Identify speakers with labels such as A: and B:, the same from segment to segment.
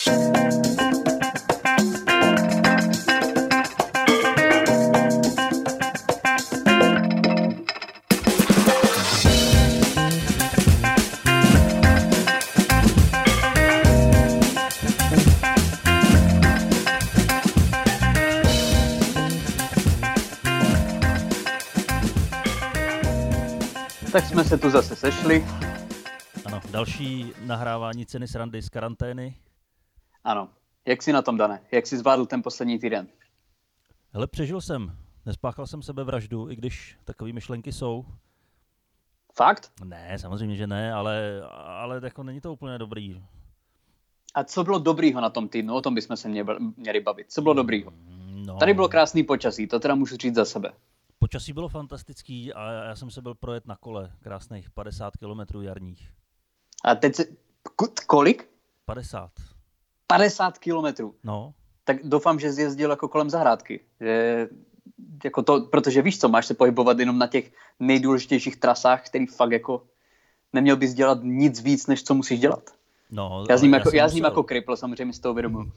A: Tak jsme se tu zase sešli.
B: Ano, další nahrávání ceny srandy z karantény.
A: Ano. Jak jsi na tom, Dane? Jak jsi zvládl ten poslední týden?
B: Hele, přežil jsem. Nespáchal jsem sebevraždu, i když takové myšlenky jsou.
A: Fakt?
B: Ne, samozřejmě, že ne, ale, ale jako není to úplně dobrý.
A: A co bylo dobrýho na tom týdnu? O tom bychom se mě, měli bavit. Co bylo dobrýho?
B: No,
A: Tady bylo krásný počasí, to teda můžu říct za sebe.
B: Počasí bylo fantastický a já jsem se byl projet na kole krásných 50 kilometrů jarních.
A: A teď se... Kolik?
B: 50.
A: 50 kilometrů.
B: No,
A: Tak doufám, že jsi jezdil jako kolem zahrádky. Že jako to, protože víš co, máš se pohybovat jenom na těch nejdůležitějších trasách, který fakt jako neměl bys dělat nic víc, než co musíš dělat.
B: no.
A: Já s ním, jako, já
B: musel.
A: jako kripl, samozřejmě si to uvědomuji.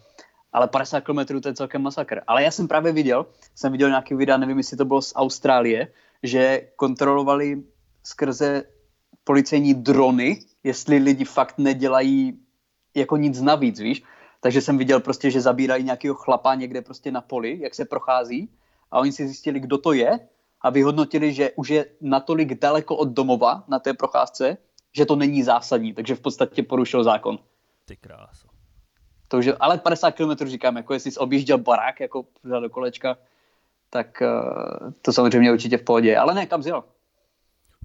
A: Ale 50 km to je celkem masakr. Ale já jsem právě viděl, jsem viděl nějaký videa, nevím, jestli to bylo z Austrálie, že kontrolovali skrze policejní drony, jestli lidi fakt nedělají jako nic navíc, víš. Takže jsem viděl prostě, že zabírají nějakého chlapa někde prostě na poli, jak se prochází a oni si zjistili, kdo to je a vyhodnotili, že už je natolik daleko od domova na té procházce, že to není zásadní, takže v podstatě porušil zákon.
B: Ty kráso.
A: To už je, ale 50 km říkám, jako jestli jsi objížděl barák jako do kolečka, tak uh, to samozřejmě určitě v pohodě. Ale ne, kam jsi jel?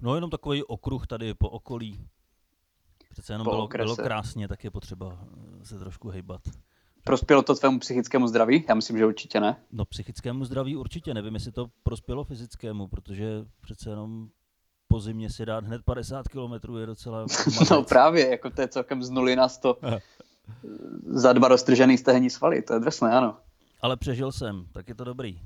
B: No jenom takový okruh tady po okolí. Přece jenom bylo,
A: okrese.
B: bylo krásně, tak je potřeba eh, se trošku hejbat.
A: Prospělo to tvému psychickému zdraví? Já myslím, že určitě ne.
B: No psychickému zdraví určitě, nevím, jestli to prospělo fyzickému, protože přece jenom po zimě si dát hned 50 km je docela
A: No právě, jako to je celkem z nuly na 100 za dva roztržený stehenní svaly, to je drsné, ano.
B: Ale přežil jsem, tak je to dobrý.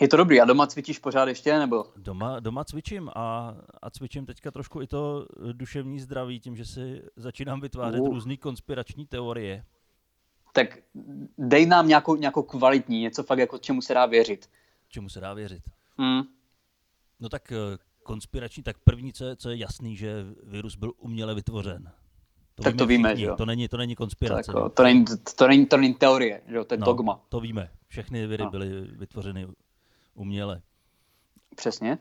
A: Je to dobrý, a doma cvičíš pořád ještě, nebo?
B: Doma, doma cvičím a, a cvičím teďka trošku i to eh, duševní zdraví, tím, že si začínám vytvářet
A: Uh.
B: různé konspirační teorie.
A: Tak dej nám nějakou, nějakou kvalitní, něco fakt jako čemu se dá věřit.
B: Čemu se dá věřit?
A: Hmm.
B: No tak eh, konspirační, tak první, co je, co je jasný, že virus byl uměle vytvořen.
A: Tak to víme,
B: všichni,
A: že jo.
B: To není, to není konspirace.
A: jako, to, není, to, není, to není teorie, že jo, to je
B: no,
A: dogma.
B: To víme. Všechny viry
A: No.
B: byly vytvořeny uměle.
A: Přesně.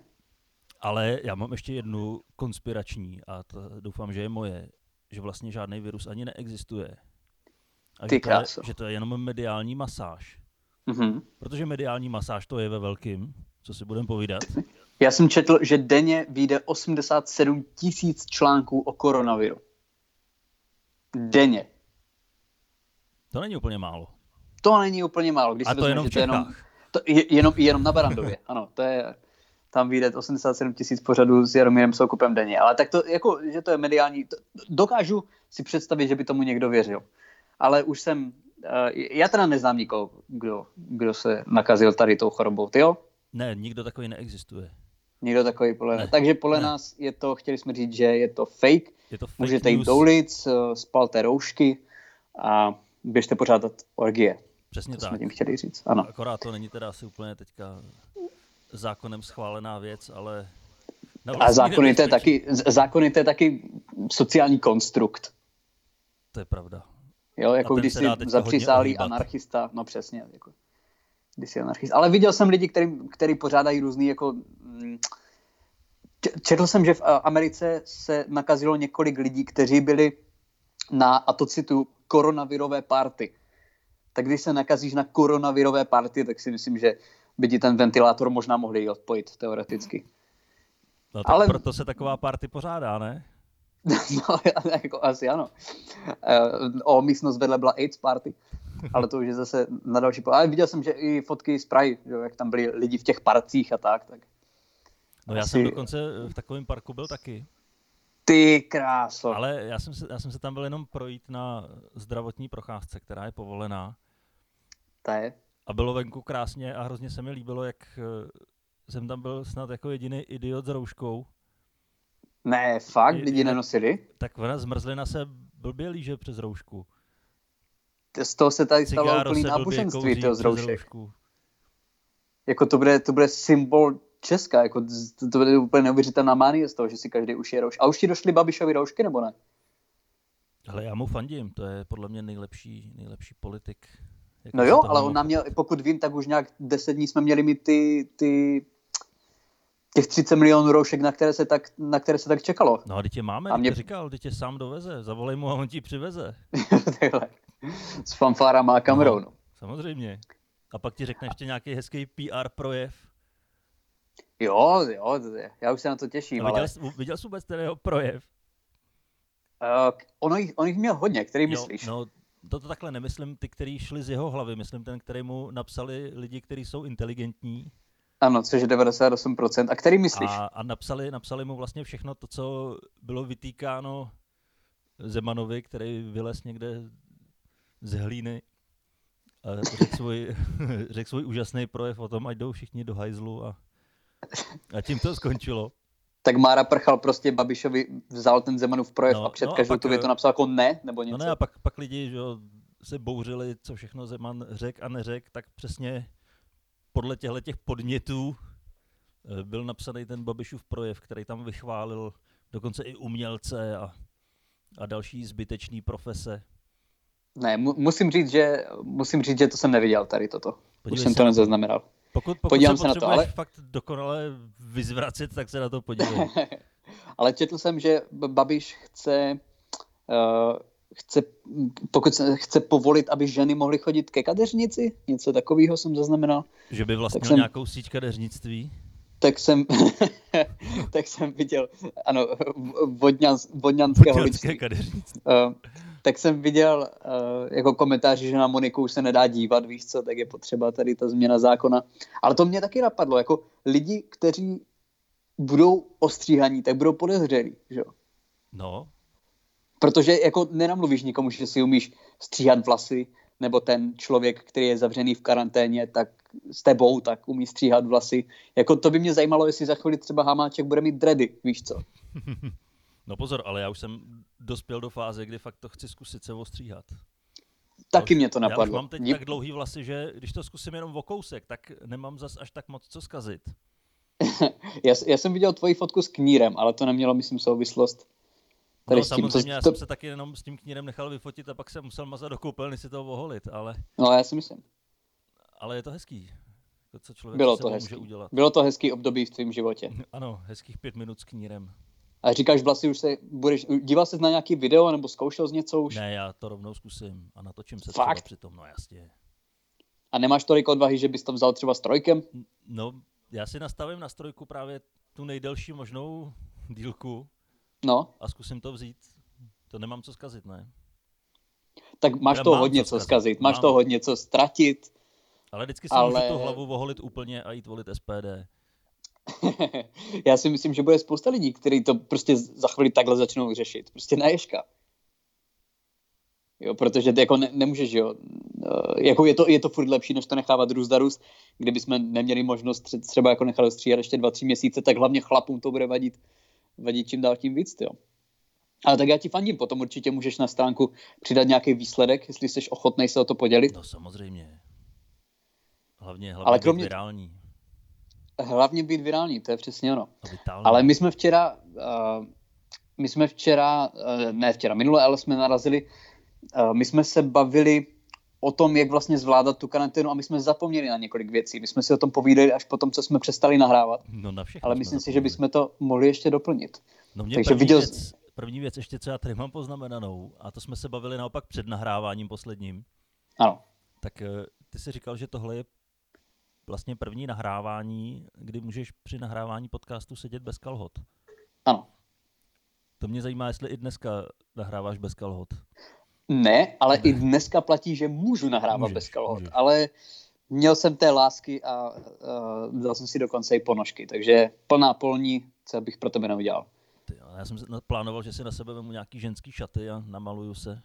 B: Ale já mám ještě jednu konspirační a to doufám, že je moje, že vlastně žádný virus ani neexistuje. A
A: Ty
B: že, to je, že to je jenom mediální masáž.
A: Mhm.
B: Protože mediální masáž to je ve velkým, co si budeme povídat.
A: Já jsem četl, že denně vyjde 87 tisíc článků o koronaviru. Denně.
B: To není úplně málo.
A: To není úplně málo. Když
B: A to
A: vezmeš,
B: jenom v
A: je jenom,
B: Čechách.
A: To je, jenom, jenom na Barandově. Ano, to je, tam vyjde 87 tisíc pořadů s Jaromírem Soukupem denně. Ale tak to, jako, že to je mediální, to, dokážu si představit, že by tomu někdo věřil. Ale už jsem, uh, já teda neznám nikoho, kdo, kdo se nakazil tady tou chorobou. Ty jo?
B: Ne, nikdo takový neexistuje.
A: Někdo takový podle
B: Ne.
A: Takže podle
B: Ne.
A: nás je to, chtěli jsme říct, že je to fake,
B: Je to fake
A: Můžete jít do ulic, eh, spalte roušky a běžte pořádat orgie.
B: Přesně
A: To
B: tak.
A: jsme tím chtěli říct. Ano.
B: Akorát to není teda asi úplně teďka zákonem schválená věc, ale...
A: A zákony to, je taky, zákony to je taky sociální konstrukt.
B: To je pravda.
A: Jo, jako když si
B: ohýbat.
A: anarchista, no přesně. Jako, když jsi anarchista. Ale viděl jsem lidi, který, který pořádají různý jako... mm, Četl jsem, že v a, Americe se nakazilo několik lidí, kteří byli na, a to citu, koronavirové party. Tak když se nakazíš na koronavirové party, tak si myslím, že by ti ten ventilátor možná mohli i odpojit, teoreticky.
B: No tak
A: Ale-
B: proto se taková party pořádá, ne?
A: No, jako asi ano. Eh, O místnost vedle byla AIDS party. Ale to už je zase na další... po- Ale viděl jsem, že i fotky z Prahy, že jo, jak tam byli lidi v těch parcích a tak. tak.
B: No já
A: Asi-
B: jsem dokonce v takovém parku byl taky.
A: Ty kráso.
B: Ale já jsem, se, já jsem se tam byl jenom projít na zdravotní procházce, která je povolená.
A: To je.
B: A bylo venku krásně a hrozně se mi líbilo, jak eh, jsem tam byl snad jako jediný idiot s rouškou.
A: Ne, fakt, lidi
B: je-
A: nenosili?
B: Tak ona zmrzlina se blbě líže přes roušku.
A: z toho se tady stalo úplný náboženství,
B: kouří
A: to z roušek.
B: roušku.
A: Jako to bude, to bude symbol Česka, jako to, to bude úplně neuvěřitelná mánie z toho, že si každý ušije roušky. A už ti došly Babišovi roušky, nebo ne?
B: Ale já mu fandím, to je podle mě nejlepší, nejlepší politik. Jak
A: No jo, ale on nám měl, pokud vím, tak už nějak 10 dní jsme měli mít ty, ty těch 30 milionů roušek, na které se tak, na které se tak čekalo.
B: No a teď je máme,
A: A
B: mě... říkal, teď je sám doveze, zavolej mu a on ti přiveze.
A: Takhle. S fanfárama a kamerou. No.
B: Samozřejmě. A pak ti řekne ještě nějaký hezký PR projev.
A: Jo, jo, já už se na to těším,
B: No,
A: ale
B: viděl, jsi, viděl jsi vůbec ten jeho projev?
A: uh, ono, jich, on jich měl hodně, který myslíš?
B: Jo, no, to, to takhle nemyslím ty, který šli z jeho hlavy, myslím ten, který mu napsali lidi, kteří jsou inteligentní
A: Ano, což je 98%. A který myslíš?
B: a, a napsali, napsali mu vlastně všechno to, co bylo vytýkáno Zemanovi, který vylez někde z hlíny a řekl svůj, řekl svůj úžasný projev o tom, ať jdou všichni do hajzlu a, a tím to skončilo.
A: Tak Mára Prchal prostě Babišovi vzal ten Zemanův projev
B: No,
A: a před
B: no a
A: každou
B: pak,
A: tu větu
B: eh,
A: napsal jako ne, nebo něco.
B: No ne, a pak, pak lidi že jo, se bouřili, co všechno Zeman řek a neřek, tak přesně podle těchto těch podnětů eh, byl napsaný ten Babišův projev, který tam vychválil dokonce i umělce a, a další zbytečný profese.
A: Ne, mu, musím říct, že musím říct, že to jsem neviděl tady toto. Už
B: Podívej
A: jsem to
B: na to.
A: nezaznamenal.
B: Pokud, pokud
A: Podívám
B: se
A: se na to, ale-
B: fakt dokonale vyzvracet, tak se na to podívej.
A: Ale četl jsem, že Babiš chce, uh, chce, pokud se chce povolit, aby ženy mohly chodit ke kadeřnici, něco takového jsem zaznamenal,
B: Že by vlastnil
A: jsem-
B: nějakou síť kadeřnictví.
A: tak jsem, tak jsem viděl, ano, vodňan, vodňanského
B: Vodňanské kadeřnictví.
A: Uh, tak jsem viděl uh, jako komentáři, že na Moniku už se nedá dívat, víš co, tak je potřeba tady ta změna zákona. Ale to mě taky napadlo, jako lidi, kteří budou ostříhaní, tak budou podezřelí, že jo.
B: No,
A: Protože jako nenamluvíš nikomu, že si umíš stříhat vlasy, nebo ten člověk, který je zavřený v karanténě, tak s tebou, tak umí stříhat vlasy. Jako to by mě zajímalo, jestli za chvíli třeba Hamáček bude mít dready, víš co.
B: no pozor, ale já už jsem dospěl do fáze, kdy fakt to chci zkusit se ostříhat.
A: Taky
B: Já
A: mě to
B: Já už
A: napadlo.
B: mám teď tak dlouhý vlasy, že když to zkusím jenom o kousek, tak nemám zas až tak moc co zkazit.
A: Já, já jsem viděl tvoji fotku s knírem, ale to nemělo, myslím, souvislost tady
B: no
A: s tím, co...
B: samozřejmě, já
A: To,
B: jsem se taky jenom s tím knírem nechal vyfotit a pak jsem musel mazat do koupelny si to oholit, ale,
A: no já si myslím.
B: ale je to hezký. To, co člověk
A: Bylo to hezký.
B: může udělat.
A: Bylo to hezký období v tvém životě.
B: Ano, hezkých pět minut s knírem.
A: A říkáš, vlasy už se budeš... Díval jsi na nějaký video nebo zkoušel z něco už?
B: Ne, já to rovnou zkusím a natočím se
A: Fakt?
B: třeba přitom, no jasně.
A: A nemáš tolik odvahy, že bys to vzal třeba s trojkem?
B: N- No, já si nastavím na strojku právě tu nejdelší možnou dílku
A: No,
B: a zkusím to vzít. To nemám co zkazit, ne?
A: tak máš to hodně
B: co
A: co
B: zkazit.
A: zkazit, máš
B: Mám.
A: to hodně co ztratit.
B: Ale vždycky si
A: Ale-
B: můžu tu hlavu oholit úplně a jít volit SPD.
A: Já si myslím, že bude spousta lidí, kteří to prostě za chvíli takhle začnou řešit. Prostě na ježka. Jo, protože ty jako ne, nemůžeš, jo. Eh, Jako je to, je to furt lepší, než to nechávat růst za růst. Kdyby jsme neměli možnost tře- třeba jako nechat stříhat ještě dva, tři měsíce, tak hlavně chlapům to bude vadit, vadit čím dál tím víc, jo. Ale tak já ti fandím, potom určitě můžeš na stránku přidat nějaký výsledek, jestli jsi ochotný se o to podělit.
B: No samozřejmě. Hlavně, hlavně
A: Ale kromě-
B: virální.
A: Hlavně být virální, to je přesně ono.
B: Vitální.
A: Ale my jsme včera, uh, my jsme včera, uh, ne včera, minule, ale jsme narazili, uh, my jsme se bavili o tom, jak vlastně zvládat tu karanténu a my jsme zapomněli na několik věcí. My jsme si o tom povídali až po tom, co jsme přestali nahrávat,
B: No na
A: ale myslím si, že bychom to mohli ještě doplnit.
B: No mě
A: Takže
B: první,
A: viděl-
B: věc, první věc ještě, co já tady mám poznamenanou, a to jsme se bavili naopak před nahráváním posledním,
A: Ano,
B: tak ty jsi říkal, že tohle je vlastně první nahrávání, kdy můžeš při nahrávání podcastu sedět bez kalhot.
A: ano.
B: To mě zajímá, jestli i dneska nahráváš bez kalhot.
A: Ne, ale i dneska platí, že můžu nahrávat
B: Můžeš,
A: bez kalhot,
B: můžeš.
A: ale měl jsem té lásky a uh, dal jsem si dokonce i ponožky, takže plná polní, co bych pro tebe neudělal.
B: Ty, já jsem si plánoval, že si na sebe vemu nějaký ženský šaty a namaluju se.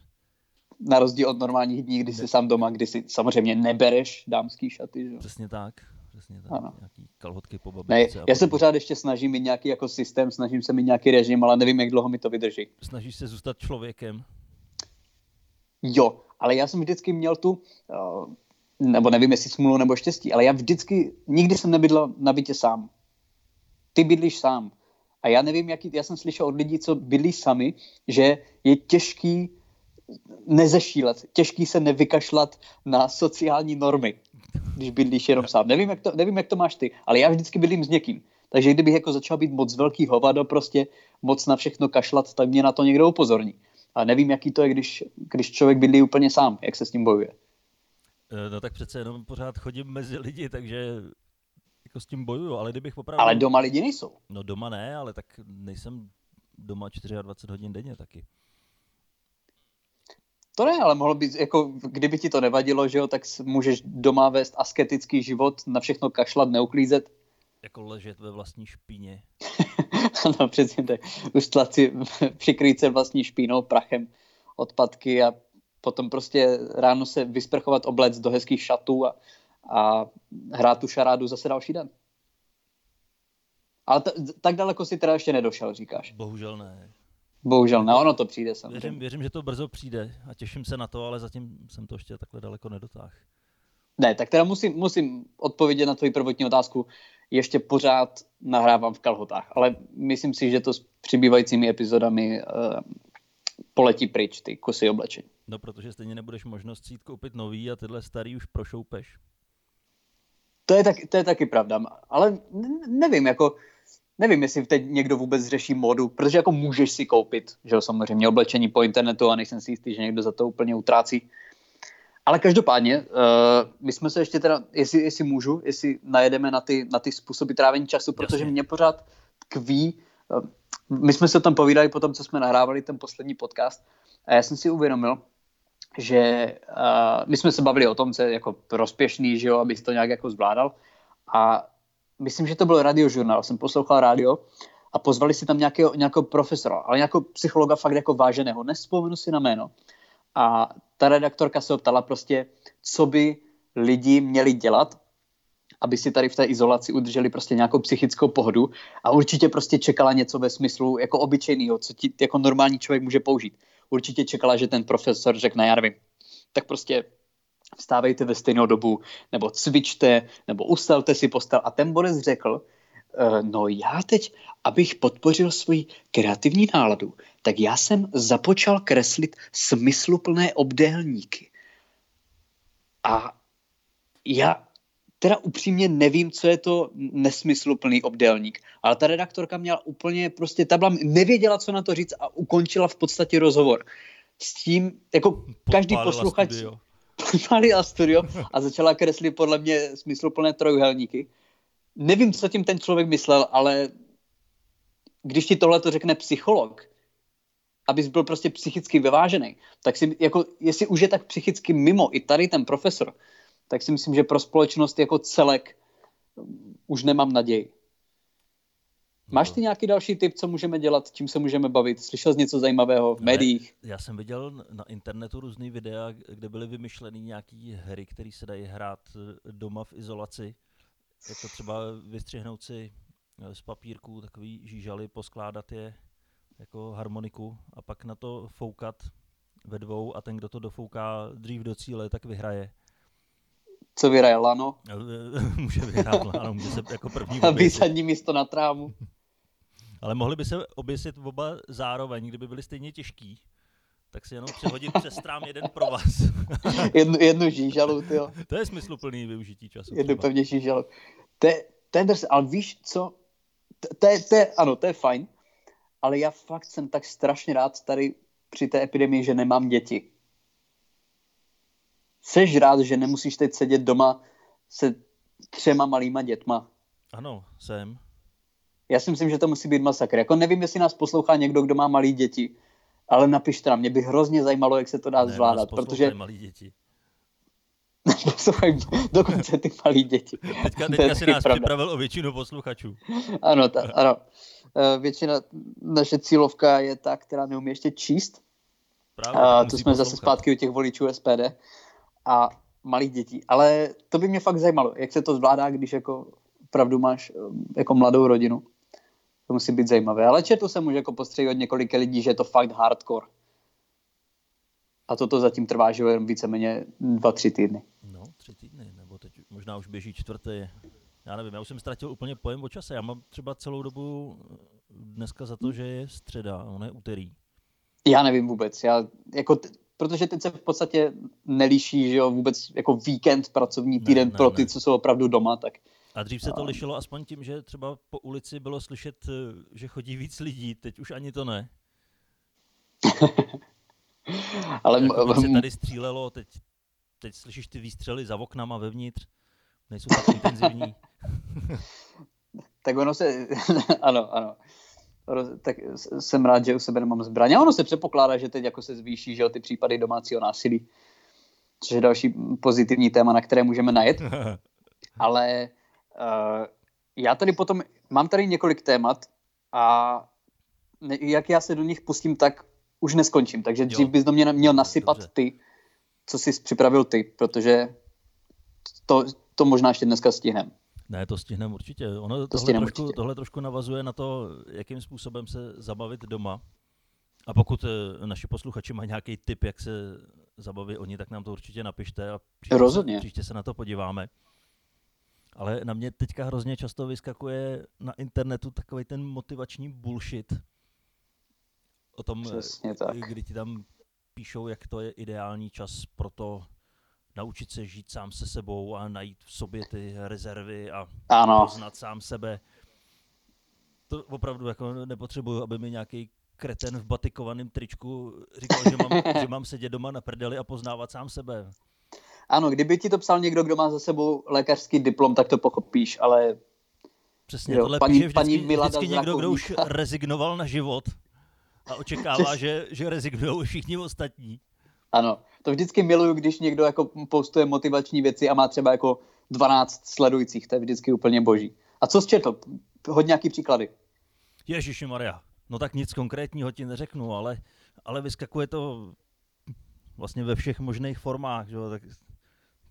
A: Na rozdíl od normálních dní, kdy jsi sám doma, kdy si samozřejmě nebereš dámský šaty. Že?
B: Přesně tak. Přesně tak.
A: Ano.
B: Nějaký kalhotky po
A: Ne,
B: babičce. a
A: já se pořád ještě snažím mít nějaký jako systém, snažím se mít nějaký režim, ale nevím, jak dlouho mi to vydrží.
B: Snažíš se zůstat člověkem.
A: Jo, ale já jsem vždycky měl tu, uh, nebo nevím, jestli smůlu nebo štěstí, ale já vždycky, nikdy jsem nebydlel na bytě sám. Ty bydlíš sám. A já nevím, jaký, já jsem slyšel od lidí, co bydlí sami, že je těžký nezešílet, těžký se nevykašlat na sociální normy, když bydlíš jenom sám. Nevím jak, to, nevím, jak to máš ty, ale já vždycky bydlím s někým. Takže kdybych jako začal být moc velký hovado, prostě moc na všechno kašlat, tak mě na to někdo upozorní. A nevím, jaký to je, když, když člověk bydlí úplně sám, jak se s tím bojuje.
B: Eh, no tak přece jenom pořád chodím mezi lidi, takže jako s tím bojuju, ale kdybych opravdu...
A: Ale doma lidi nejsou.
B: No doma ne, ale tak nejsem doma 24 hodin denně taky.
A: To ne, ale mohlo být, jako kdyby ti to nevadilo, že jo, tak můžeš doma vést asketický život, na všechno kašlat, neuklízet.
B: Jako ležet ve vlastní špíně.
A: ano, přesně tak. Ustlat si, přikrýt se vlastní špínou, prachem, odpadky a potom prostě ráno se vysprchovat oblec do hezkých šatů a, a hrát tu šarádu zase další den. Ale t- tak daleko si teda ještě nedošel, říkáš.
B: Bohužel ne.
A: Bohužel ne, ono to přijde
B: samozřejmě. Věřím, věřím, že to brzo přijde a těším se na to, ale zatím jsem to ještě takhle daleko nedotáhl.
A: Ne, tak teda musím, musím odpovědět na tvoji prvotní otázku. Ještě pořád nahrávám v kalhotách, ale myslím si, že to s přibývajícími epizodami uh, poletí pryč, ty kusy oblečení.
B: No, protože stejně nebudeš možnost jít koupit nový a tyhle starý už prošoupeš.
A: To je, tak, to je taky pravda, ale nevím, jako nevím, jestli teď někdo vůbec řeší modu, protože jako můžeš si koupit, že jo, samozřejmě oblečení po internetu a nejsem si jistý, že někdo za to úplně utrácí. Ale každopádně, uh, my jsme se ještě teda, jestli, jestli můžu, jestli najedeme na ty, na ty způsoby trávení času, protože Jasně. mě pořád tkví, uh, my jsme se tam povídali po tom, co jsme nahrávali ten poslední podcast a já jsem si uvědomil, že uh, my jsme se bavili o tom, co je jako rozpěšný, že jo, aby to nějak jako zvládal a myslím, že to byl radiožurnál, jsem poslouchal rádio a pozvali si tam nějakého, nějakého profesora, ale nějakého psychologa fakt jako váženého, nespomenu si na jméno. A ta redaktorka se optala prostě, co by lidi měli dělat, aby si tady v té izolaci udrželi prostě nějakou psychickou pohodu a určitě prostě čekala něco ve smyslu jako obyčejného, co ti jako normální člověk může použít. Určitě čekala, že ten profesor řekne, já nevím, tak prostě vstávejte ve stejnou dobu, nebo cvičte, nebo ustavte si postel. A ten Boris řekl, e, no já teď, abych podpořil svoji kreativní náladu, tak já jsem započal kreslit smysluplné obdélníky. A já teda upřímně nevím, co je to nesmysluplný obdélník, ale ta redaktorka měla úplně prostě, ta byla, nevěděla, co na to říct a ukončila v podstatě rozhovor. S tím, jako každý posluchač, studio a studio a začala kreslit podle mě smysluplné trojuhelníky. Nevím, co tím ten člověk myslel, ale když ti tohle to řekne psycholog, abys byl prostě psychicky vyvážený, tak si, jako, jestli už je tak psychicky mimo i tady ten profesor, tak si myslím, že pro společnost jako celek už nemám naději. Máš ty nějaký další tip, co můžeme dělat, čím se můžeme bavit? Slyšel jsi něco zajímavého v médiích?
B: Ne, já jsem viděl na internetu různý videa, kde byly vymyšleny nějaký hry, které se dají hrát eh, doma v izolaci. Jako třeba vystřihnout si eh, z papírku takový žížaly, poskládat je jako harmoniku a pak na to foukat ve dvou a ten, kdo to dofouká dřív do cíle, tak vyhraje.
A: Co vyhraje Lano?
B: může vyhrát Lano, může se jako první
A: A vysadní místo na trávu.
B: Ale mohli by se oběsit oba zároveň, kdyby byli stejně těžký, tak si jenom přehodit přes trám jeden pro vás.
A: jednu, jednu žížalu, tyjo.
B: To je smysluplný využití času.
A: Jednu třeba. pevně žížalu. To je, to je drs, ale víš co, to, to, je, to je, ano, to je fajn, ale já fakt jsem tak strašně rád tady při té epidemii, že nemám děti. Seš rád, že nemusíš teď sedět doma se třema malýma dětma?
B: Ano, jsem.
A: Já si myslím, že to musí být masakr. Jako nevím, jestli nás poslouchá někdo, kdo má malé děti, ale napište nám, mě by hrozně zajímalo, jak se to dá ne, zvládat. protože
B: malí děti.
A: Poslouchaj dokonce ty malí děti.
B: Teďka, teďka si nás pravda. připravil o většinu posluchačů.
A: Ano, ta, ano. E, většina, naše cílovka je ta, která neumí ještě číst. Právě, a tu jsme poslouchat. zase zpátky u těch voličů SPD a malých dětí. Ale to by mě fakt zajímalo, jak se to zvládá, když jako opravdu máš e, jako mladou rodinu. To musí být zajímavé. Ale četl jsem už jako postřehy od několika lidí, že je to fakt hardcore. A toto zatím trvá, že jen víceméně dva, tři týdny.
B: No, tři týdny, nebo teď možná už běží čtvrtý. Já nevím, já už jsem ztratil úplně pojem o čase. Já mám třeba celou dobu dneska za to, že je středa, ono je úterý.
A: Já nevím vůbec. Já, jako t- protože teď se v podstatě nelíší, že jo, vůbec jako víkend, pracovní týden
B: Ne, ne,
A: pro ty,
B: ne.
A: co jsou opravdu doma, tak
B: A dřív se to lišilo aspoň tím, že třeba po ulici bylo slyšet, eh, že chodí víc lidí, teď už ani to ne.
A: ale
B: Jako
A: m-
B: se tady střílelo, teď, teď slyšíš ty výstřely za oknama vevnitř, nejsou tak intenzivní.
A: tak ono se, ano, ano. Tak jsem rád, že u sebe nemám zbraně. A ono se předpokládá, že teď jako se zvýší, že jo, ty případy domácího násilí. Což je další pozitivní téma, na které můžeme najet. Ale já tady potom, mám tady několik témat a jak já se do nich pustím, tak už neskončím. Takže dřív
B: Jo.
A: bys do mě měl nasypat
B: Dobře.
A: ty, co jsi připravil ty, protože to, to možná ještě dneska stihnem.
B: Ne, to stihneme určitě. Ono tohle,
A: stihneme
B: trošku,
A: určitě.
B: tohle trošku navazuje na to, jakým způsobem se zabavit doma. A pokud eh, naši posluchači mají nějaký tip, jak se zabaví oni, tak nám to určitě napište a příště,
A: Rozhodně.
B: Příště se na to podíváme. Ale na mě teďka hrozně často vyskakuje na internetu takový ten motivační bullshit o tom, eh,
A: Přesně tak.
B: kdy ti tam píšou, jak to je ideální čas pro to naučit se žít sám se sebou a najít v sobě ty rezervy a
A: Ano,
B: poznat sám sebe. To opravdu jako nepotřebuju, aby mi nějaký kreten v batikovaném tričku říkal, že mám, že mám sedět doma na prdeli a poznávat sám sebe.
A: Ano, kdyby ti to psal někdo, kdo má za sebou lékařský diplom, tak to pochopíš, ale
B: Přesně,
A: Jo,
B: tohle
A: paní-
B: píše vždycky,
A: paní Milada
B: vždycky někdo, kdo už rezignoval na život a očekává, že, že rezignují všichni ostatní.
A: ano. To vždycky miluju, když někdo jako postuje motivační věci a má třeba jako 12 sledujících, to je vždycky úplně boží. A co jsi četl? Hodně nějaký příklady.
B: Ježiši Maria, no tak nic konkrétního ti neřeknu, ale, ale vyskakuje to vlastně ve všech možných formách, že? jo, tak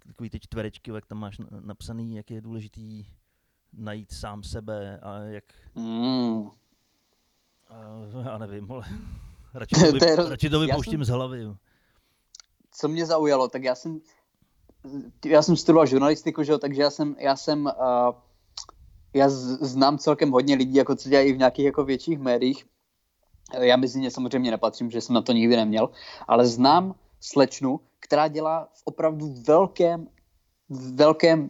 B: takový ty čtverečky, jak tam máš na- napsaný, jak je důležitý najít sám sebe a jak,
A: Mm.
B: a, já nevím, ale radši to, vy,
A: To roz-
B: radši to vypouštím
A: jsem-
B: z hlavy. Jo.
A: Co mě zaujalo, tak já jsem já jsem studoval žurnalistiku, že jo, takže já jsem, já jsem uh, já znám celkem hodně lidí, jako co dělají v nějakých jako větších médiích. Já mezi ně samozřejmě nepatřím, že jsem na to nikdy neměl, ale znám slečnu, která dělá v opravdu velkém, velkém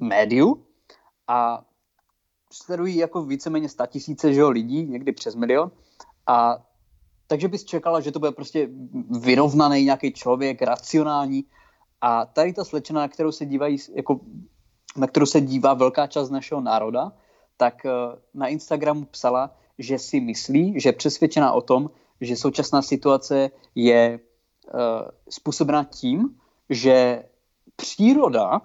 A: médiu a sledují jako víceméně tisíce že jo, lidí, někdy přes milion. A takže bys čekala, že to bude prostě vyrovnaný nějaký člověk, racionální. A tady ta slečna, na kterou se dívají, jako, na kterou se dívá velká část našeho národa, tak eh, na Instagramu psala, že si myslí, že je přesvědčená o tom, že současná situace je způsobená tím, že příroda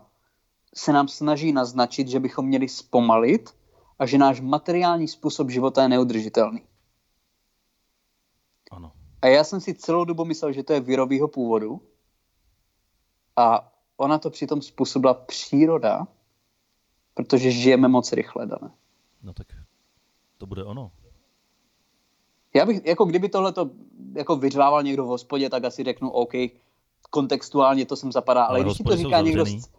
A: se nám snaží naznačit, že bychom měli zpomalit a že náš materiální způsob života je neudržitelný.
B: Ano.
A: A já jsem si celou dobu myslel, že to je virovýho původu. A ona to přitom způsobila příroda, protože žijeme moc rychle, Dané.
B: No tak to bude ono.
A: Já bych, jako kdyby tohle to jako vyřvával někdo v hospodě, tak asi řeknu OK, kontextuálně to sem zapadá, ale,
B: Ale
A: když ti to říká někdo... z-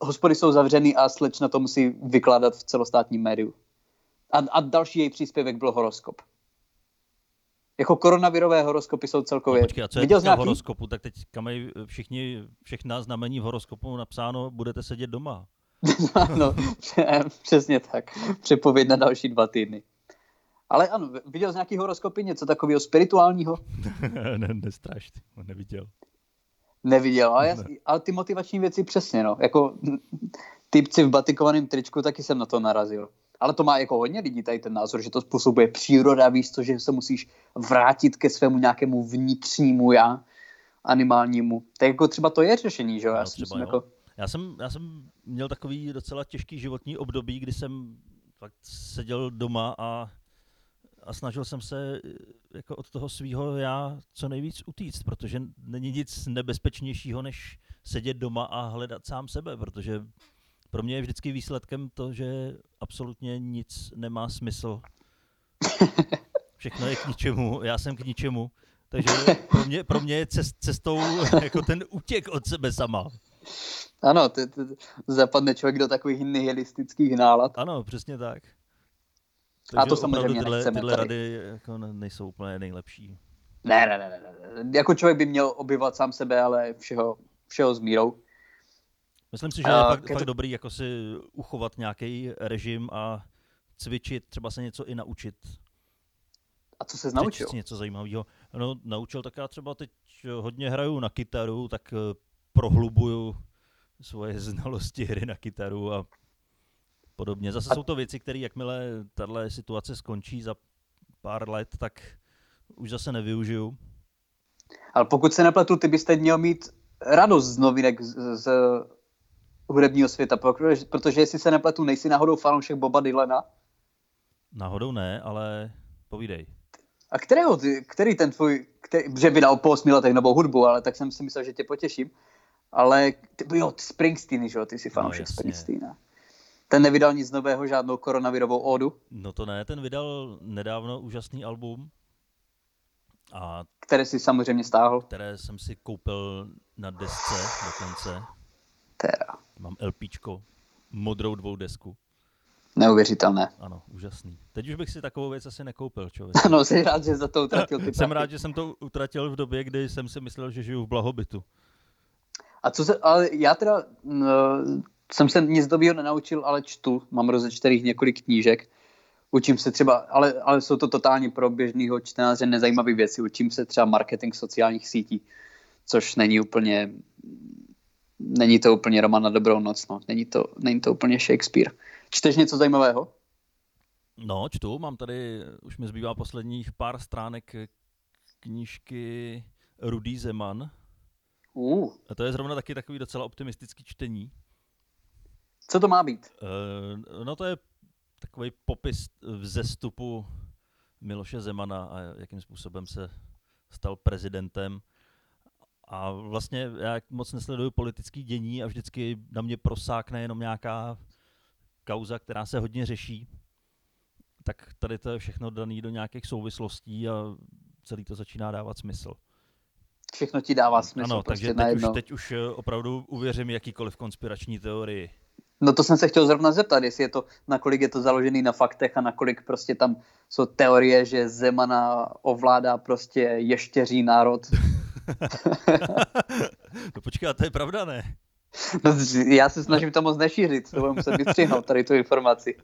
A: Hospody jsou zavřený a slečna to musí vykládat v celostátním médiu. A, a další její příspěvek byl horoskop. Jako koronavirové horoskopy jsou celkově...
B: No, počkej, a co je
A: Viděl nějaký?
B: horoskopu, tak teď mají všichni, všechna znamení v horoskopu napsáno, budete sedět doma.
A: ano, přesně tak. Přepověď na další dva týdny. Ale ano, viděl jsi nějaký horoskopy, něco takového spirituálního?
B: ne, nestraš, ty, neviděl.
A: Neviděl, ale, já, ale ty motivační věci přesně, no. Jako typci v batikovaném tričku, taky jsem na to narazil. Ale to má jako hodně lidí tady ten názor, že to způsobuje příroda, víš co, že se musíš vrátit ke svému nějakému vnitřnímu já, animálnímu. Tak jako třeba to je řešení, že jo? Já
B: No, třeba jo.
A: jako,
B: Já jsem, já jsem měl takový docela těžký životní období, kdy jsem fakt seděl doma a, a snažil jsem se eh, jako od toho svého já co nejvíc utíct, protože není nic nebezpečnějšího, než sedět doma a hledat sám sebe, protože pro mě je vždycky výsledkem to, že absolutně nic nemá smysl. Všechno je k ničemu, já jsem k ničemu Takže pro mě, pro mě je cest, cestou jako ten útěk od sebe sama.
A: Ano, ty, ty, zapadne člověk do takových nihilistických nálad.
B: Ano, přesně tak.
A: Takže a to samozřejmě
B: tyhle,
A: nechceme
B: tyhle
A: tady.
B: rady jako nejsou úplně nejlepší.
A: Ne, ne, ne, ne. Jako člověk by měl obyvat sám sebe, ale všeho, všeho s mírou.
B: Myslím si, že je fakt,
A: ke-
B: fakt dobrý jako si uchovat nějaký režim a cvičit, třeba se něco i naučit.
A: A co se naučil?
B: Něco zajímavého. No, naučil tak já třeba teď hodně hraju na kytaru, tak eh, prohlubuju svoje znalosti hry na kytaru a podobně. Zase
A: A-
B: jsou to věci, které jakmile tahle situace skončí za pár let, tak už zase nevyužiju.
A: Ale pokud se nepletu, ty byste měl mít radost z novinek z, z hudebního světa, protože, protože jestli se nepletu, nejsi náhodou fanoušek Boba Dylana.
B: Náhodou ne, ale povídej.
A: A kterého, ty, který ten tvůj, který, že vydal po osmi letech novou hudbu, ale tak jsem si myslel, že tě potěším. Ale ty, jo, ty Springsteen, že jo, ty jsi fanoušek
B: jasně.
A: Springsteena. Ten nevydal nic nového, žádnou koronavirovou ódu,
B: No to ne, ten vydal nedávno úžasný album, a
A: které si samozřejmě stáhl.
B: které jsem si koupil na desce dokonce.
A: Teda,
B: Mám LPčko, modrou dvoudesku.
A: neuvěřitelné.
B: Ano, úžasný. Teď už bych si takovou věc asi nekoupil, člověk.
A: Ano, jsi rád, že za to utratil ty
B: jsem rád, že jsem to utratil v době, kdy jsem si myslel, že žiju v blahobytu.
A: A co se, ale já teda no, jsem se nic dobrýho nenaučil, ale čtu. Mám rozečtených několik knížek. Učím se třeba, ale, ale jsou to totálně pro běžného čtenáře nezajímavé věci. Učím se třeba marketing sociálních sítí, což není úplně, není to úplně roman na dobrou noc, no. Není to, není to úplně Shakespeare. Čteš něco zajímavého?
B: No, čtu, mám tady, už mi zbývá posledních pár stránek knížky Rudý Zeman.
A: Uh,
B: A to je zrovna taky takový docela optimistický čtení.
A: Co to má být?
B: Eh, No to je takový popis vzestupu Miloše Zemana a jakým způsobem se stal prezidentem. A vlastně já moc nesleduju politický dění a vždycky na mě prosákne jenom nějaká kauza, která se hodně řeší. Tak tady to je všechno dané do nějakých souvislostí a celý to začíná dávat smysl.
A: Všechno ti dává smysl.
B: ano,
A: prostě
B: takže teď už, teď už eh, opravdu uvěřím jakýkoliv konspirační teorii.
A: No to jsem se chtěl zrovna zeptat, jestli je to, nakolik je to založený na faktech a nakolik prostě tam jsou teorie, že Zemana ovládá prostě ještěří národ.
B: no počkej, a to je pravda, ne?
A: No, já se snažím to moc nešířit, to budu muset vystřihnout tady tu informaci.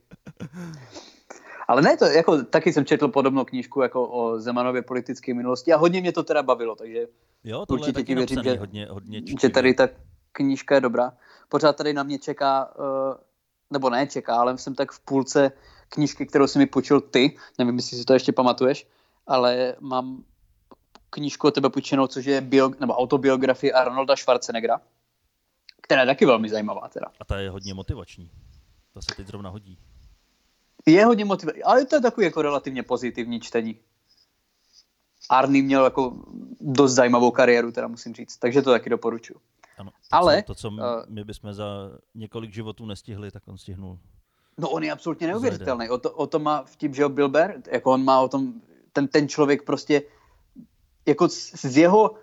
A: Ale ne, to jako taky jsem četl podobnou knížku jako o Zemanově politické minulosti a hodně mě to teda bavilo, takže
B: Jo,
A: Určitě ti věřím, že-
B: hodně, hodně
A: že tady ta knížka je dobrá. Pořád tady na mě čeká, eh, nebo ne čeká, ale jsem tak v půlce knížky, kterou si mi půjčil ty, nevím, jestli si to ještě pamatuješ, ale mám knížku od tebe půjčenou, což je bio, nebo autobiografie Arnolda Schwarzeneggera, která je taky velmi zajímavá teda.
B: A ta je hodně motivační. To se teď zrovna hodí.
A: Je hodně motivační, ale to je takový jako relativně pozitivní čtení. Arný měl jako dost zajímavou kariéru, teda musím říct, takže to taky doporučuji.
B: Ano. To,
A: Ale,
B: co, to, co
A: eh,
B: my bychom za několik životů nestihli, tak on stihnul.
A: No on je absolutně neuvěřitelný. O to, o to má vtip, že jo, Bill Bear, jako on má o tom, ten, ten člověk prostě, jako s, s jeho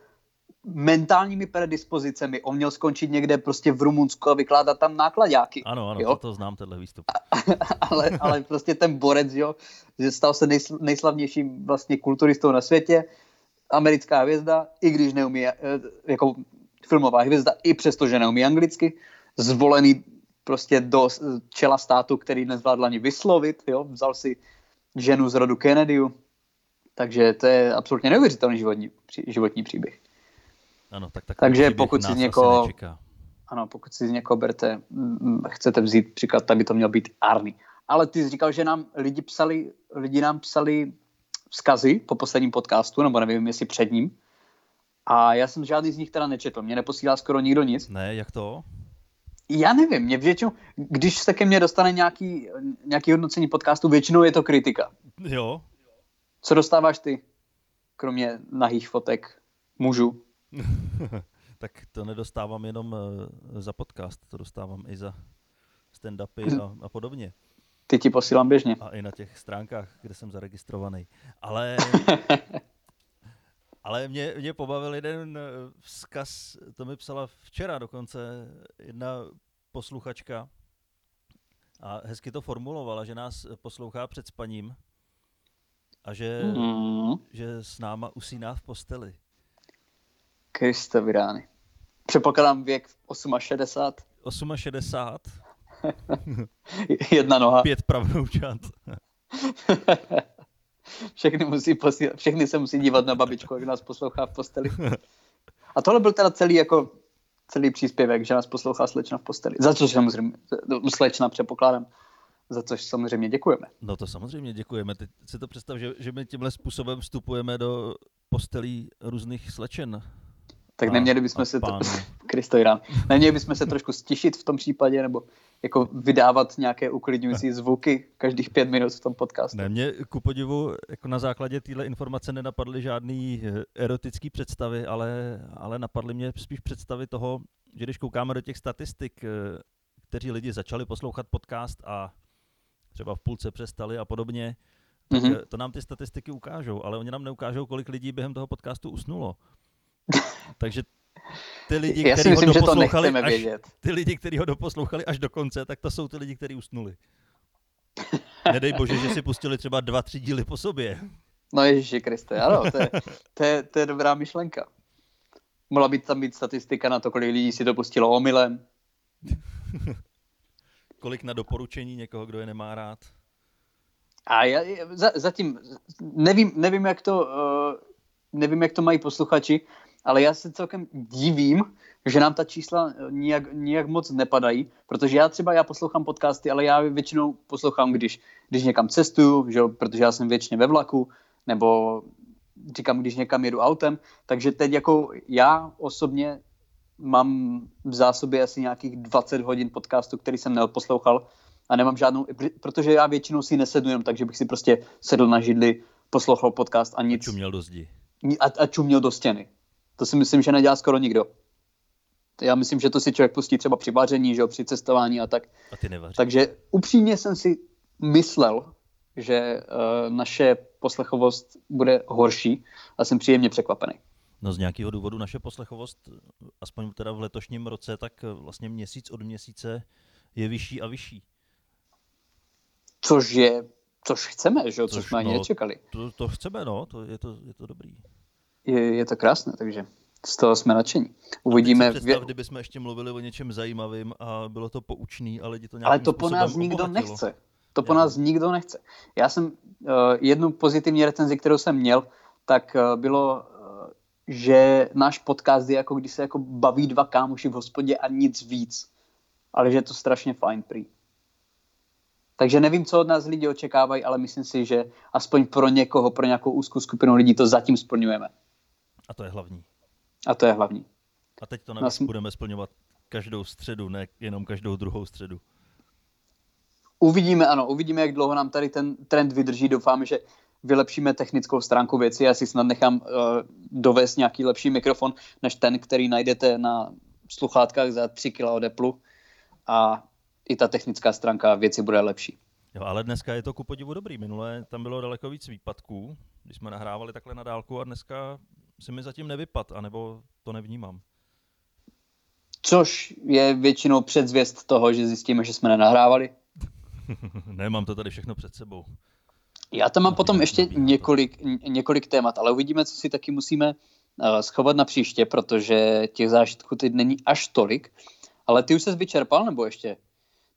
A: mentálními predispozicemi, on měl skončit někde prostě v Rumunsku a vykládat tam nákladáky.
B: Ano, ano,
A: jo?
B: to, to znám, tenhle výstup.
A: ale, ale prostě ten borec, jo, že stal se nejsl, nejslavnějším vlastně kulturistou na světě, americká hvězda, i když neumí, eh, jako filmová hvězda, i přesto, že neumí anglicky, zvolený prostě do čela státu, který nezvládl ani vyslovit, jo, vzal si ženu z rodu Kennedyu, takže to je absolutně neuvěřitelný životní, životní příběh.
B: Ano, tak, tak
A: Takže pokud si někoho-. Ano, pokud si z někoho berte, mm, chcete vzít příklad, tak by to měl být Arny. Ale ty jsi říkal, že nám lidi psali, lidi nám psali vzkazy po posledním podcastu, nebo nevím, jestli před ním. A já jsem žádný z nich teda nečetl. Mě neposílá skoro nikdo nic.
B: Ne, jak to?
A: Já nevím, mě většinou, když se ke mně dostane nějaký, nějaký hodnocení podcastu, většinou je to kritika.
B: Jo,
A: Co dostáváš ty, kromě nahých fotek mužů?
B: tak to nedostávám jenom eh, za podcast, to dostávám i za stand-upy a, a podobně.
A: Ty ti posílám běžně.
B: A i na těch stránkách, kde jsem zaregistrovaný. Ale, Ale mě, mě pobavil jeden eh, vzkaz, to mi psala včera dokonce jedna posluchačka a hezky to formulovala, že nás poslouchá před spaním a že, mm. že s náma usíná v posteli.
A: Krista vyrány. Předpokládám věk
B: 68. 68.
A: Jedna noha.
B: Pět pravnoučat.
A: všechny, musí posílat, všechny se musí dívat na babičku, jak nás poslouchá v posteli. A tohle byl teda celý jako celý příspěvek, že nás poslouchá slečna v posteli. Za což samozřejmě, slečna předpokládám, za což samozřejmě děkujeme.
B: No to samozřejmě děkujeme. Teď si to představ, že, že my tímhle způsobem vstupujeme do postelí různých slečen.
A: Tak neměli bychom se, to, Kristo Irán, neměli bychom se trošku stišit v tom případě, nebo jako vydávat nějaké uklidňující zvuky každých pět minut v tom podcastu.
B: Ne, mě ku podivu jako na základě téhle informace nenapadly žádný eh, erotický představy, ale, ale napadly mě spíš představy toho, že když koukáme do těch statistik, eh, kteří lidi začali poslouchat podcast a třeba v půlce přestali a podobně, tak mm-hmm. to nám ty statistiky ukážou, ale oni nám neukážou, kolik lidí během toho podcastu usnulo. Takže ty lidi, kteří
A: ho
B: doposlouchali
A: až,
B: vědět. ty lidi, kteří ho doposlouchali až do konce, tak to jsou ty lidi, kteří usnuli. Nedej bože, že si pustili třeba dva, tři díly po sobě.
A: No Ježíši Kriste, ano, to je, to, je, to je dobrá myšlenka. Mohla být tam být statistika na to, kolik lidí si to pustilo omylem.
B: kolik na doporučení někoho, kdo je nemá rád.
A: A já za, zatím nevím, nevím, jak to, uh, nevím, jak to mají posluchači, ale já se celkem divím, že nám ta čísla nijak, nijak moc nepadají, protože já třeba já poslouchám podcasty, ale já většinou poslouchám, když, když někam cestuju, že, protože já jsem většině ve vlaku, nebo říkám, když někam jedu autem, takže teď jako já osobně mám v zásobě asi nějakých 20 hodin podcastu, který jsem neodposlouchal a nemám žádnou, protože já většinou si nesedu jenom tak, že bych si prostě sedl na židli, poslouchal podcast a nic.
B: A čuměl do zdi.
A: A, a čuměl do stěny. To si myslím, že nedělá skoro nikdo. Já myslím, že to si člověk pustí třeba při vaření, že jo, při cestování a tak.
B: A ty nevaří.
A: Takže upřímně jsem si myslel, že uh, naše poslechovost bude horší a jsem příjemně překvapený.
B: No z nějakého důvodu naše poslechovost, aspoň teda v letošním roce, tak vlastně měsíc od měsíce je vyšší a vyšší.
A: Což je, což chceme, že jo, což, což jsme ani
B: no,
A: nečekali.
B: To, to chceme, no, to je to, je to dobrý
A: je, je to krásné, takže z toho jsme nadšení. Uvidíme.
B: Představ, kdyby jsme ještě mluvili o něčem zajímavým a bylo to poučný a lidi to
A: Ale to po nás nikdo obohatilo. nechce. To po Já. nás nikdo nechce. Já jsem uh, jednu pozitivní recenzi, kterou jsem měl, tak uh, bylo, uh, že náš podcast je jako když se jako baví dva kámoši v hospodě a nic víc. Ale že je to strašně fajn prý. Takže nevím, co od nás lidi očekávají, ale myslím si, že aspoň pro někoho, pro nějakou úzkou skupinu lidí to zatím splňujeme.
B: A to je hlavní.
A: A to je hlavní.
B: A teď to navíc budeme splňovat každou středu, ne jenom každou druhou středu.
A: Uvidíme, ano, uvidíme, jak dlouho nám tady ten trend vydrží. Doufám, že vylepšíme technickou stránku věci. Já si snad nechám uh, dovést nějaký lepší mikrofon, než ten, který najdete na sluchátkách za 3 kg od Apple. A i ta technická stránka věci bude lepší.
B: Jo, ale dneska je to ku podivu dobrý. Minule tam bylo daleko víc výpadků, když jsme nahrávali takhle na dálku a dneska si mi zatím nevypad, anebo to nevnímám.
A: Což je většinou předzvěst toho, že zjistíme, že jsme nenahrávali.
B: ne, mám to tady všechno před sebou.
A: Já tam mám potom ještě několik, několik témat, ale uvidíme, co si taky musíme uh, schovat na příště, protože těch zážitků teď není až tolik. Ale ty už se vyčerpal, nebo ještě,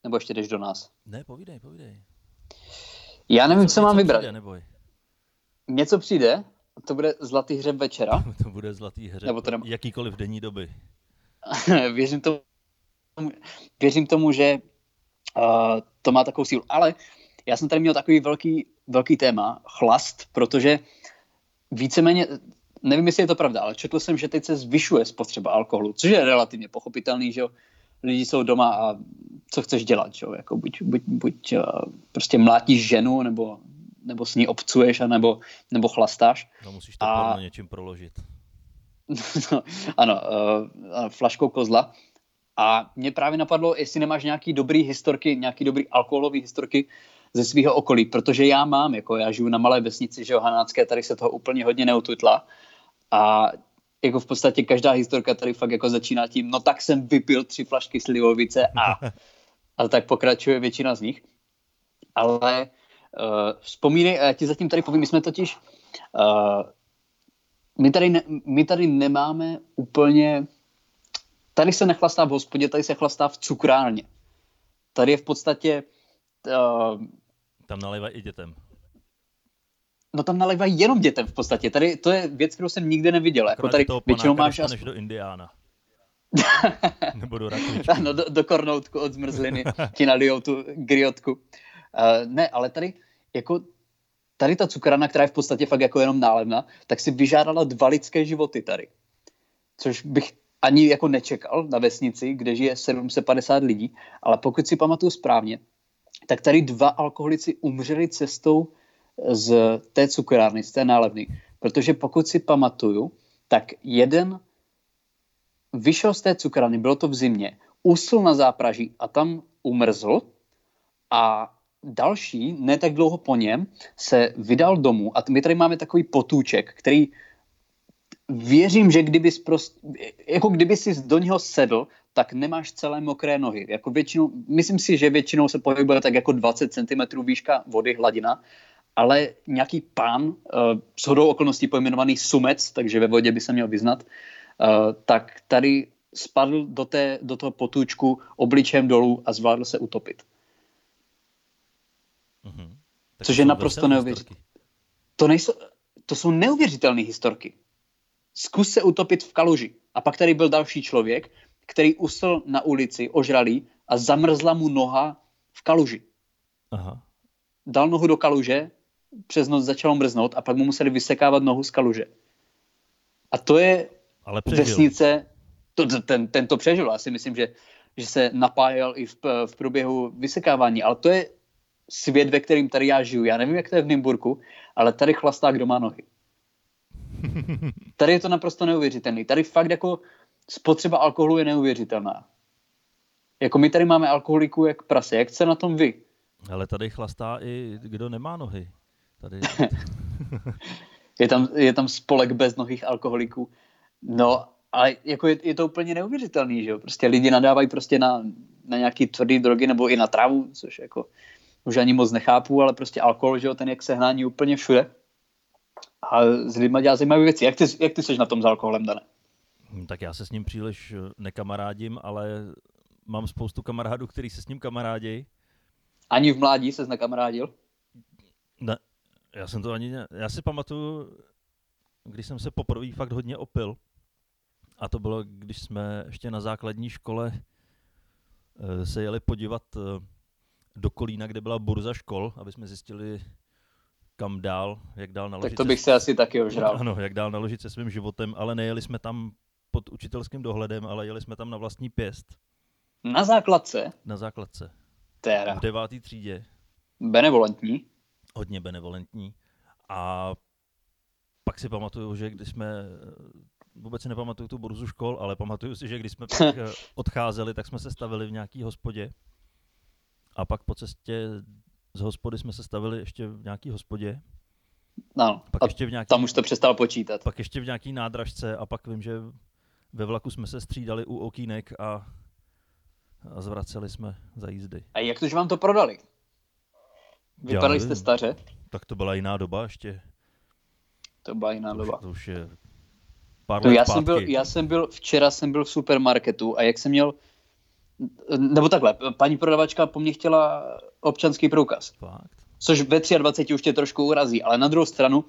A: nebo ještě jdeš do nás?
B: Ne, povídej, povídej.
A: Já nevím, co, co mám vybrat.
B: Přijde, neboj.
A: Něco přijde? To bude zlatý hřeb večera?
B: to bude zlatý hřeb, Nebo to nem... jakýkoliv denní doby.
A: věřím, tomu, věřím tomu, že uh, to má takovou sílu. Ale já jsem tady měl takový velký, velký téma, chlast, protože víceméně, nevím, jestli je to pravda, ale četl jsem, že teď se zvyšuje spotřeba alkoholu, což je relativně pochopitelný, že jo? lidi jsou doma a co chceš dělat, že jo? Jako buď, buď, buď uh, prostě mlátíš ženu, nebo nebo s ní obcuješ, a nebo, nebo chlastáš.
B: No musíš to a... něčím proložit.
A: no, ano, uh, flaškou kozla. A mě právě napadlo, jestli nemáš nějaký dobrý historky, nějaký dobrý alkoholový historky ze svého okolí, protože já mám, jako já žiju na malé vesnici, že Hanácké, tady se toho úplně hodně neututla. A jako v podstatě každá historka tady fakt jako začíná tím, no tak jsem vypil tři flašky slivovice a, a tak pokračuje většina z nich. Ale uh, vzpomínej, a já ti zatím tady povím, my jsme totiž, uh, my, tady ne, my tady nemáme úplně, tady se nechlastá v hospodě, tady se chlastá v cukrárně. Tady je v podstatě... Uh,
B: tam nalévají i dětem.
A: No tam nalévají jenom dětem v podstatě. Tady to je věc, kterou jsem nikdy neviděl. Jako tady
B: většinou máš až... do Indiána. Nebo do rakvičky.
A: no, do, do kornoutku od zmrzliny ti nalijou tu griotku. Uh, ne, ale tady jako tady ta cukrana, která je v podstatě fakt jako jenom nálevna, tak si vyžádala dva lidské životy tady. Což bych ani jako nečekal na vesnici, kde žije 750 lidí, ale pokud si pamatuju správně, tak tady dva alkoholici umřeli cestou z té cukrárny, z té nálevny. Protože pokud si pamatuju, tak jeden vyšel z té cukrárny, bylo to v zimě, usl na zápraží a tam umrzl a další, ne tak dlouho po něm, se vydal domů a my tady máme takový potůček, který věřím, že kdyby prost, jako kdyby si do něho sedl, tak nemáš celé mokré nohy. Jako většinou, myslím si, že většinou se pohybuje tak jako 20 cm výška vody, hladina, ale nějaký pán, uh, shodou okolností pojmenovaný Sumec, takže ve vodě by se měl vyznat, uh, tak tady spadl do, té, do toho potůčku obličem dolů a zvládl se utopit. Mm-hmm. Což je naprosto neuvěřitelné. To, nejsou, to jsou neuvěřitelné historky. Zkus se utopit v kaluži. A pak tady byl další člověk, který usl na ulici, ožralý a zamrzla mu noha v kaluži. Aha. Dal nohu do kaluže, přes noc začalo mrznout a pak mu museli vysekávat nohu z kaluže. A to je
B: Ale
A: vesnice, to, ten, ten to přežil. Já si myslím, že, že se napájel i v, v průběhu vysekávání, ale to je svět, ve kterým tady já žiju. Já nevím, jak to je v Nymburku, ale tady chlastá, kdo má nohy. Tady je to naprosto neuvěřitelný. Tady fakt jako spotřeba alkoholu je neuvěřitelná. Jako my tady máme alkoholiků jak prase. Jak se na tom vy?
B: Ale tady chlastá i kdo nemá nohy. Tady...
A: je, tam, je tam spolek bez nohých alkoholiků. No, ale jako je, je to úplně neuvěřitelný, že jo? Prostě lidi nadávají prostě na, na nějaký tvrdý drogy nebo i na trávu, což jako už ani moc nechápu, ale prostě alkohol, že jo, ten jak sehnání úplně všude. A s lidma dělá zajímavé věci. Jak ty, jak ty jsi na tom s alkoholem, Dane?
B: Hm, tak já se s ním příliš eh, nekamarádím, ale mám spoustu kamarádů, kteří se s ním kamarádějí.
A: Ani v mládí se nekamarádil?
B: Ne, já jsem to ani ne... Já si pamatuju, když jsem se poprvé fakt hodně opil, a to bylo, když jsme ještě na základní škole eh, se jeli podívat eh, do Kolína, kde byla burza škol, aby jsme zjistili, kam dál, jak dál naložit.
A: Tak to bych se asi taky ožral.
B: Ano, jak dál naložit se svým životem, ale nejeli jsme tam pod učitelským dohledem, ale jeli jsme tam na vlastní pěst.
A: Na základce?
B: Na základce.
A: Téra.
B: V devátý třídě.
A: Benevolentní.
B: Hodně benevolentní. A pak si pamatuju, že když jsme, vůbec si nepamatuju tu burzu škol, ale pamatuju si, že když jsme pak odcházeli, tak jsme se stavili v nějaký hospodě. A pak po cestě z hospody jsme se stavili ještě v nějaký hospodě.
A: No,
B: pak ještě v nějaký,
A: tam už to přestal počítat.
B: Pak ještě v nějaký nádražce a pak vím, že ve vlaku jsme se střídali u okýnek a, a zvraceli jsme za jízdy.
A: A jak to, že vám to prodali? Vypadali jste staře?
B: Tak to byla jiná doba ještě.
A: To byla jiná
B: to
A: doba.
B: Už, to už je pár
A: to
B: let
A: já jsem, byl, já jsem byl, včera jsem byl v supermarketu a jak jsem měl nebo takhle, paní prodavačka po mně chtěla občanský průkaz.
B: Fakt?
A: Což ve 23 už tě trošku urazí, ale na druhou stranu, uh,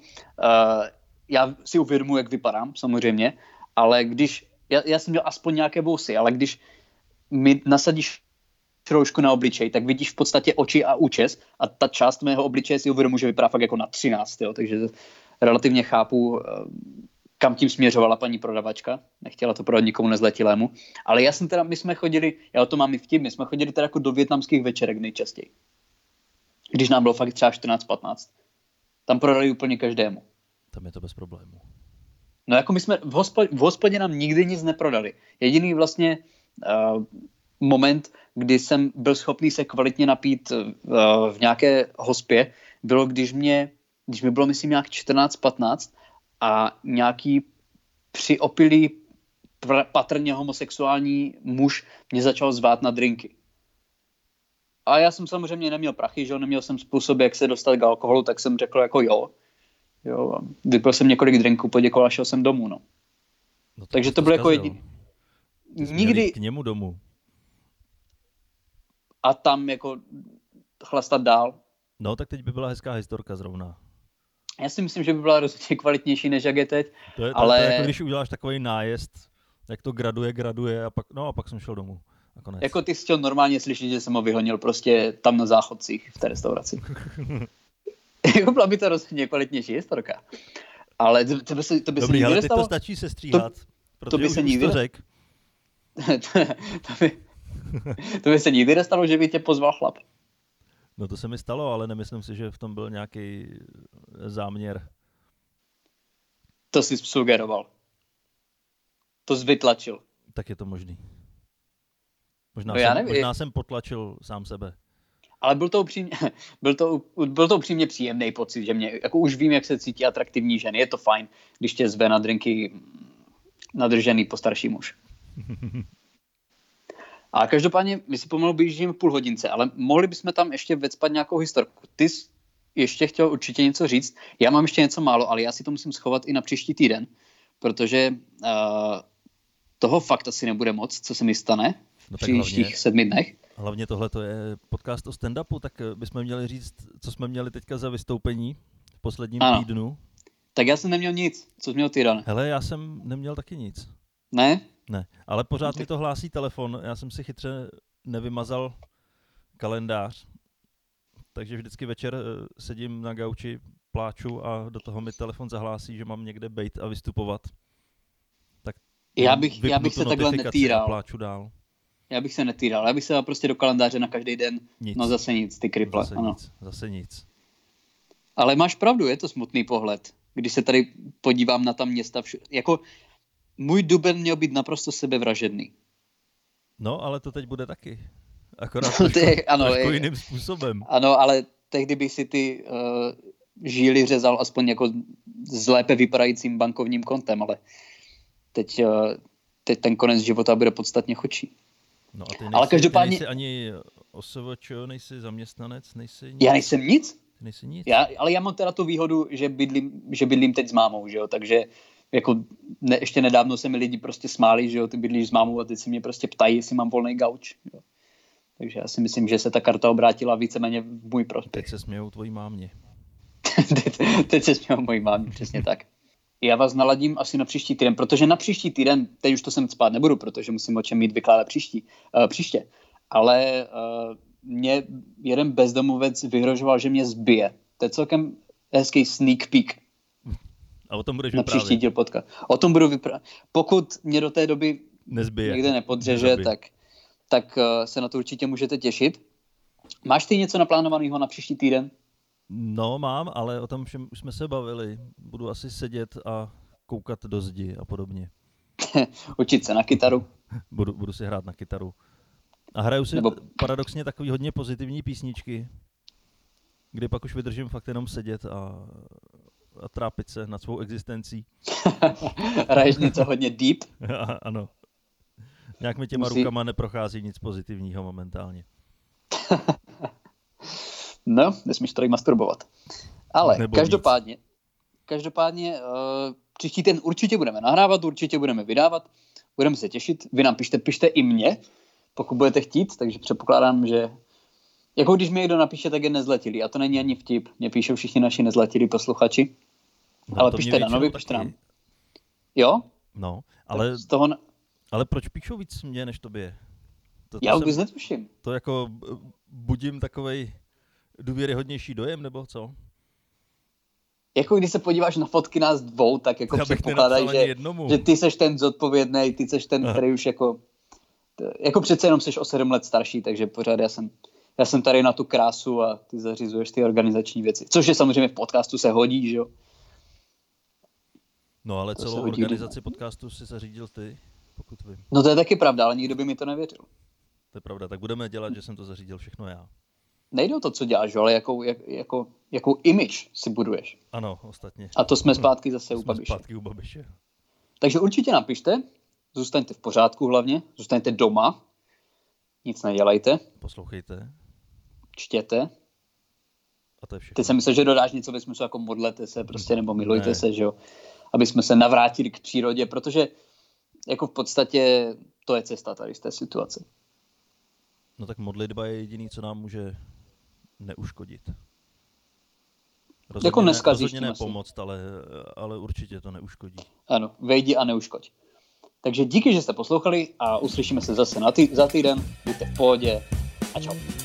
A: já si uvědomuji, jak vypadám, samozřejmě, ale když, já, já jsem měl aspoň nějaké vousy, ale když mi nasadíš roušku na obličej, tak vidíš v podstatě oči a účes a ta část mého obličeje si uvědomuji, že vypadá fakt jako na 13, jo, takže relativně chápu, eh, kam tím směřovala paní prodavačka. Nechtěla to prodat nikomu nezletilému. Ale já jsem teda, my jsme chodili, já o to mám i vtip, my jsme chodili teda jako do větnamských večerek nejčastěji. Když nám bylo fakt třeba 14-15. Tam prodali úplně každému.
B: Tam je to bez problémů.
A: No jako my jsme, v hospodě, v hospodě nám nikdy nic neprodali. Jediný vlastně uh, moment, kdy jsem byl schopný se kvalitně napít uh, v nějaké hospě, bylo, když mě, když mi bylo, myslím, nějak 14-15 a nějaký při opilý pr- patrně homosexuální muž mě začal zvát na drinky. A já jsem samozřejmě neměl prachy, že jo, neměl jsem způsob, jak se dostat k alkoholu, tak jsem řekl jako jo. Jo, vypil jsem několik drinků, poděkoval a šel jsem domů, no.
B: No
A: Takže
B: jsi
A: to bylo jako jediný. Nikdy
B: k němu domů.
A: a tam jako chlastat dál.
B: No, tak teď by byla hezká historka zrovna.
A: Já si myslím, že by byla rozhodně kvalitnější, než jak je teď.
B: To je, to,
A: Ale-
B: to je jako když uděláš takový nájezd, jak to graduje, graduje a pak, no a pak jsem šel domů. Nakonec.
A: Jako ty jsi chtěl normálně slyšet, že jsem ho vyhonil prostě tam na záchodcích v té restauraci. jako byla by to rozhodně kvalitnější historka. Ale to, to by se, to by
B: Dobrý,
A: se
B: ale teď to stačí se stříhat. protože
A: by
B: už,
A: se nikdy
B: to řek.
A: to, by, to by se nikdy nestalo, že by tě pozval chlap.
B: No to se mi stalo, ale nemyslím si, že v tom byl nějaký záměr.
A: To jsi sugeroval. To jsi vytlačil.
B: Tak je to možný. Možná,
A: No já
B: jsem,
A: nevím.
B: možná jsem potlačil sám sebe.
A: Ale byl to, upřímně, byl, to, byl to upřímně příjemný pocit, že mě, jako už vím, jak se cítí atraktivní ženy, je to fajn, když tě zve na drinky nadržený postarší muž. A každopádně, my si pomalu běžíme půl hodince, ale mohli bychom tam ještě vecpat nějakou historku. Ty jsi ještě chtěl určitě něco říct, já mám ještě něco málo, ale já si to musím schovat i na příští týden, protože uh, toho fakt asi nebude moc, co se mi stane v
B: No tak
A: příštích
B: hlavně-
A: sedmi dnech.
B: Hlavně tohle to je podcast o stand-upu, tak eh, bychom měli říct, co jsme měli teďka za vystoupení v posledním
A: Ano.
B: týdnu.
A: Tak já jsem neměl nic, co jsi měl ty, Dan?
B: Hele, já jsem neměl taky nic.
A: Ne?
B: Ne, ale pořád
A: No
B: mi to hlásí telefon. Já jsem si chytře nevymazal kalendář, takže vždycky večer eh, sedím na gauči, pláču a do toho mi telefon zahlásí, že mám někde bejt a vystupovat. Tak
A: Já bych, já bych se takhle netýral.
B: pláču dál.
A: Já bych se netýral. Já bych se dal prostě do kalendáře na každý den.
B: Nic.
A: No zase nic, ty kriple.
B: Zase
A: ano.
B: nic, zase nic.
A: Ale máš pravdu, je to smutný pohled. Když se tady podívám na ta města, všu... jako můj duben měl být naprosto sebevražedný.
B: No, ale to teď bude taky. Akorát
A: To
B: trošku,
A: je- ano,
B: trošku
A: je-
B: jiným způsobem.
A: Ano, ale tehdy bych si ty uh, žíly řezal aspoň jako s lépe vypadajícím bankovním kontem, ale teď, uh, teď ten konec života bude podstatně chodší.
B: No a ty nejsi,
A: Ale každopádně-
B: ty nejsi ani OSVČ, nejsi zaměstnanec, nejsi nic.
A: Já nejsem nic,
B: Ty nejsi nic.
A: Já, ale já mám teda tu výhodu, že bydlím, že bydlím teď s mámou, že jo, takže jako ne, ještě nedávno se mi lidi prostě smáli, že jo, ty bydlíš s mámou a teď se mě prostě ptají, jestli mám volný gauč, jo. Takže já si myslím, že se ta karta obrátila víceméně v můj prospěch.
B: Teď se smějou tvojí mámě.
A: teď, teď se směl mojí mámě, přesně tak. Já vás naladím asi na příští týden, protože na příští týden, teď už to sem spát nebudu, protože musím o čem mít vykládat příští, uh, příště. Ale uh, mě jeden bezdomovec vyhrožoval, že mě zbije. To je celkem hezký sneak peek
B: A o tom budeš
A: na příští
B: vyprávět.
A: díl podcast. O tom budu vyprávět. Pokud mě do té doby
B: Nezbije.
A: někde nepodřeže,
B: Nezabije.
A: tak, tak uh, se na to určitě můžete těšit. Máš ty něco naplánovaného na příští týden?
B: No, mám, ale o tom všem už jsme se bavili. Budu asi sedět a koukat do zdi a podobně.
A: Učit se na kytaru?
B: Budu, budu si hrát na kytaru. A hraju si
A: Nebo...
B: paradoxně takový hodně pozitivní písničky, kdy pak už vydržím fakt jenom sedět a, a trápit se nad svou existencí.
A: Hraješ něco hodně deep?
B: A- ano. Nějak mi těma
A: Musí-
B: rukama neprochází nic pozitivního momentálně.
A: No, nesmíš tady masturbovat. Ale
B: Nebo
A: každopádně, každopádně uh, příští ten určitě budeme nahrávat, určitě budeme vydávat, budeme se těšit. Vy nám pište, pište i mě, pokud budete chtít, takže předpokládám, že jako když mi někdo napíše, tak je nezletilý. A to není ani vtip. Mě píšou všichni naši nezletilí posluchači.
B: No,
A: Ale pište na
B: většinou
A: nový,
B: taky.
A: pište nám. Jo?
B: No,
A: Ale...
B: ale,
A: Z toho,
B: ale proč píšou víc mě než tobě? To, to
A: já vůbec netuším.
B: to jako b- budím takovej důvěryhodnější dojem, nebo co?
A: Jako když se podíváš na fotky nás dvou, tak jako předpokládají, že,
B: jednomu.
A: že ty seš ten zodpovědný, ty seš ten,
B: Aha.
A: který už jako, jako přece jenom seš o sedm let starší, takže pořád já jsem, já jsem tady na tu krásu a ty zařizuješ ty organizační věci. Což je samozřejmě v podcastu se hodí, že jo.
B: No ale
A: To
B: celou organizaci podcastu si zařídil ty, pokud vím.
A: No to je taky pravda, ale nikdo by mi to nevěřil.
B: To je pravda, tak budeme dělat, že jsem to zařídil všechno já.
A: Nejde o to, co děláš, ale jakou, jak, jako, jakou image si buduješ.
B: Ano, ostatně.
A: A to jsme zpátky zase u
B: Jsme
A: Babiše.
B: zpátky u Babiše.
A: Takže určitě napište, zůstaňte v pořádku hlavně, zůstaňte doma, nic nedělejte.
B: Poslouchejte.
A: Čtěte.
B: A to je všechno.
A: Ty jsem myslel, že dodáš něco ve smyslu jako modlete se prostě, nebo milujte ne. se, že jo. Aby jsme se navrátili k přírodě, protože jako v podstatě to je cesta tady z té situace.
B: No tak modlitba je jediný, co nám může neuškodit. Rozhodně
A: jako dneska
B: ne, rozhodně ne pomoct, ale, ale určitě to neuškodí.
A: Ano, vejdi a neuškoď. Takže díky, že jste poslouchali a uslyšíme se zase na tý, za týden. Buďte v pohodě a čau.